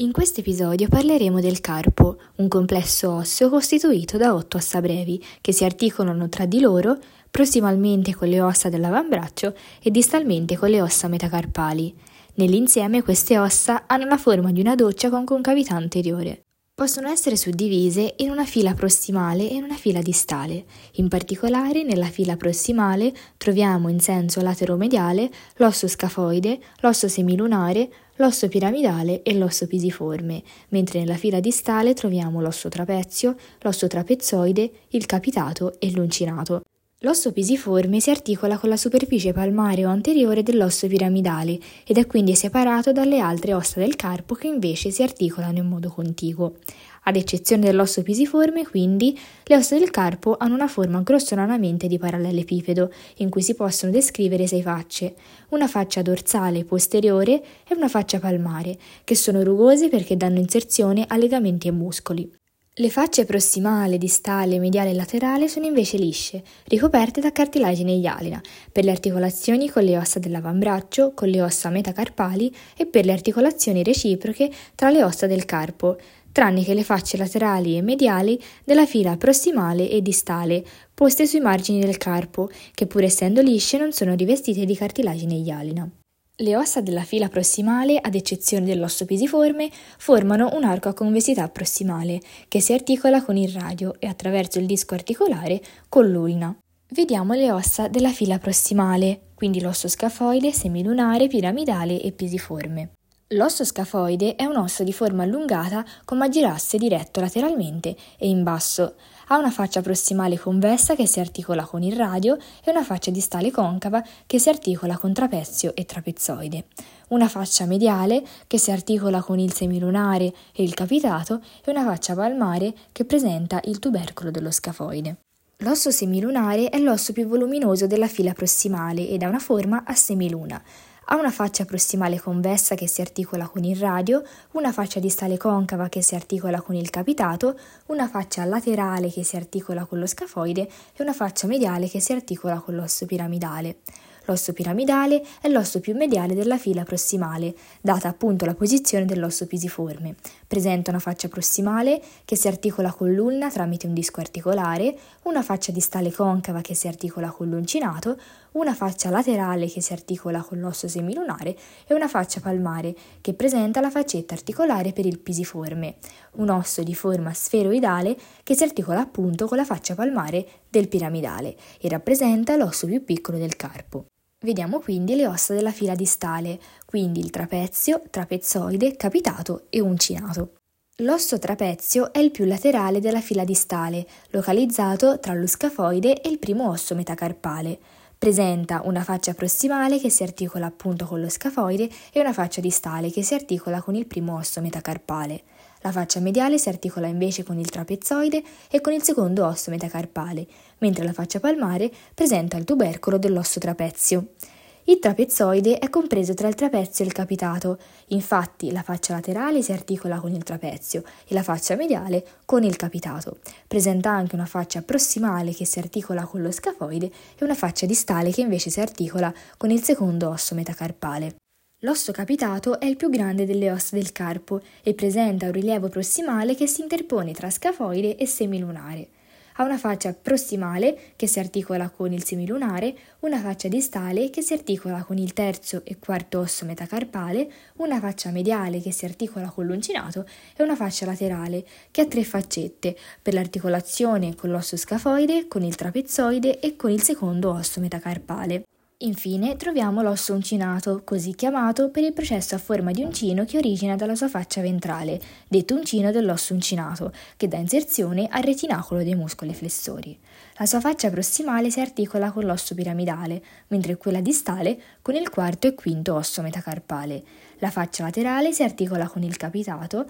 In questo episodio parleremo del carpo, un complesso osseo costituito da otto ossa brevi che si articolano tra di loro prossimalmente con le ossa dell'avambraccio e distalmente con le ossa metacarpali. Nell'insieme queste ossa hanno la forma di una doccia con concavità anteriore. Possono essere suddivise in una fila prossimale e in una fila distale. In particolare, nella fila prossimale troviamo in senso lateromediale l'osso scafoide, l'osso semilunare, l'osso piramidale e l'osso pisiforme, mentre nella fila distale troviamo l'osso trapezio, l'osso trapezoide, il capitato e l'uncinato. L'osso pisiforme si articola con la superficie palmare o anteriore dell'osso piramidale ed è quindi separato dalle altre ossa del carpo che invece si articolano in modo contiguo. Ad eccezione dell'osso pisiforme, quindi, le ossa del carpo hanno una forma grossolanamente di parallelepipedo, in cui si possono descrivere sei facce, una faccia dorsale posteriore e una faccia palmare, che sono rugose perché danno inserzione a legamenti e muscoli. Le facce prossimale, distale, mediale e laterale sono invece lisce, ricoperte da cartilagine ialina, per le articolazioni con le ossa dell'avambraccio, con le ossa metacarpali e per le articolazioni reciproche tra le ossa del carpo, tranne che le facce laterali e mediali della fila prossimale e distale, poste sui margini del carpo, che pur essendo lisce non sono rivestite di cartilagine ialina. Le ossa della fila prossimale, ad eccezione dell'osso pisiforme, formano un arco a convessità prossimale che si articola con il radio e attraverso il disco articolare con l'ulna. Vediamo le ossa della fila prossimale, quindi l'osso scafoide, semilunare, piramidale e pisiforme. L'osso scafoide è un osso di forma allungata con magirasse diretto lateralmente e in basso. Ha una faccia prossimale convessa che si articola con il radio e una faccia distale concava che si articola con trapezio e trapezoide. Una faccia mediale che si articola con il semilunare e il capitato e una faccia palmare che presenta il tubercolo dello scafoide. L'osso semilunare è l'osso più voluminoso della fila prossimale ed ha una forma a semiluna. Ha una faccia prossimale convessa che si articola con il radio, una faccia distale concava che si articola con il capitato, una faccia laterale che si articola con lo scafoide e una faccia mediale che si articola con l'osso piramidale. L'osso piramidale è l'osso più mediale della fila prossimale, data appunto la posizione dell'osso pisiforme. Presenta una faccia prossimale che si articola con l'ulna tramite un disco articolare, una faccia distale concava che si articola con l'uncinato, una faccia laterale che si articola con l'osso semilunare e una faccia palmare che presenta la faccetta articolare per il pisiforme, un osso di forma sferoidale che si articola appunto con la faccia palmare del piramidale e rappresenta l'osso più piccolo del carpo. Vediamo quindi le ossa della fila distale, quindi il trapezio, trapezoide, capitato e uncinato. L'osso trapezio è il più laterale della fila distale, localizzato tra lo scafoide e il primo osso metacarpale. Presenta una faccia prossimale che si articola appunto con lo scafoide e una faccia distale che si articola con il primo osso metacarpale. La faccia mediale si articola invece con il trapezoide e con il secondo osso metacarpale, mentre la faccia palmare presenta il tubercolo dell'osso trapezio. Il trapezoide è compreso tra il trapezio e il capitato, infatti la faccia laterale si articola con il trapezio e la faccia mediale con il capitato. Presenta anche una faccia prossimale che si articola con lo scafoide e una faccia distale che invece si articola con il secondo osso metacarpale. L'osso capitato è il più grande delle ossa del carpo e presenta un rilievo prossimale che si interpone tra scafoide e semilunare. Ha una faccia prossimale che si articola con il semilunare, una faccia distale che si articola con il terzo e quarto osso metacarpale, una faccia mediale che si articola con l'uncinato e una faccia laterale che ha tre faccette per l'articolazione con l'osso scafoide, con il trapezoide e con il secondo osso metacarpale. Infine troviamo l'osso uncinato, così chiamato per il processo a forma di uncino che origina dalla sua faccia ventrale, detto uncino dell'osso uncinato, che dà inserzione al retinacolo dei muscoli flessori. La sua faccia prossimale si articola con l'osso piramidale, mentre quella distale con il quarto e quinto osso metacarpale. La faccia laterale si articola con il capitato,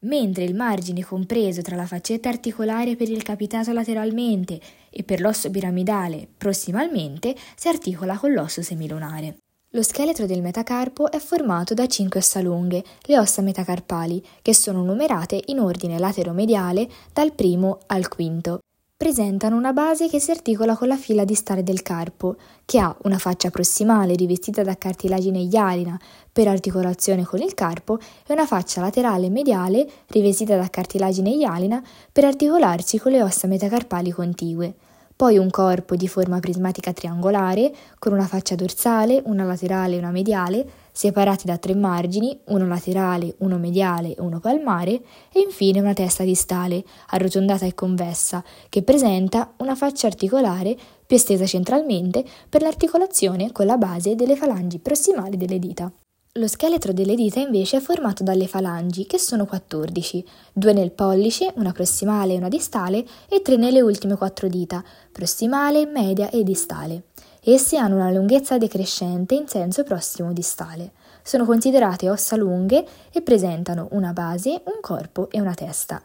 mentre il margine compreso tra la faccetta articolare per il capitato lateralmente e per l'osso piramidale prossimalmente si articola con l'osso semilunare. Lo scheletro del metacarpo è formato da cinque ossa lunghe, le ossa metacarpali, che sono numerate in ordine latero-mediale dal primo al quinto. Presentano una base che si articola con la fila distale del carpo, che ha una faccia prossimale rivestita da cartilagine ialina per articolazione con il carpo e una faccia laterale mediale rivestita da cartilagine ialina per articolarsi con le ossa metacarpali contigue. Poi un corpo di forma prismatica triangolare, con una faccia dorsale, una laterale e una mediale, separati da tre margini, uno laterale, uno mediale e uno palmare, e infine una testa distale, arrotondata e convessa, che presenta una faccia articolare più estesa centralmente per l'articolazione con la base delle falangi prossimali delle dita. Lo scheletro delle dita invece è formato dalle falangi, che sono 14, due nel pollice, una prossimale e una distale, e tre nelle ultime quattro dita, prossimale, media e distale. Esse hanno una lunghezza decrescente in senso prossimo distale. Sono considerate ossa lunghe e presentano una base, un corpo e una testa.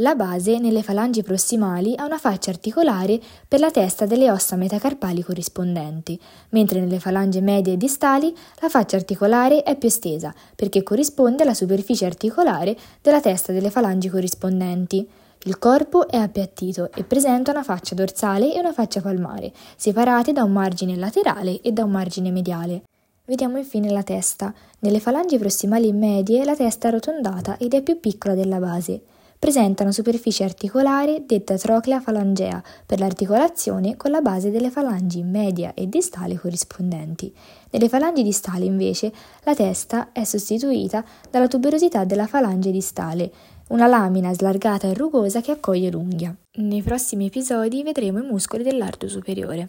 La base nelle falangi prossimali ha una faccia articolare per la testa delle ossa metacarpali corrispondenti, mentre nelle falange medie e distali la faccia articolare è più estesa perché corrisponde alla superficie articolare della testa delle falangi corrispondenti. Il corpo è appiattito e presenta una faccia dorsale e una faccia palmare, separate da un margine laterale e da un margine mediale. Vediamo infine la testa. Nelle falangi prossimali medie la testa è arrotondata ed è più piccola della base presenta una superficie articolare detta troclea falangea per l'articolazione con la base delle falangi media e distale corrispondenti. Nelle falangi distali invece la testa è sostituita dalla tuberosità della falange distale, una lamina slargata e rugosa che accoglie l'unghia. Nei prossimi episodi vedremo i muscoli dell'arto superiore.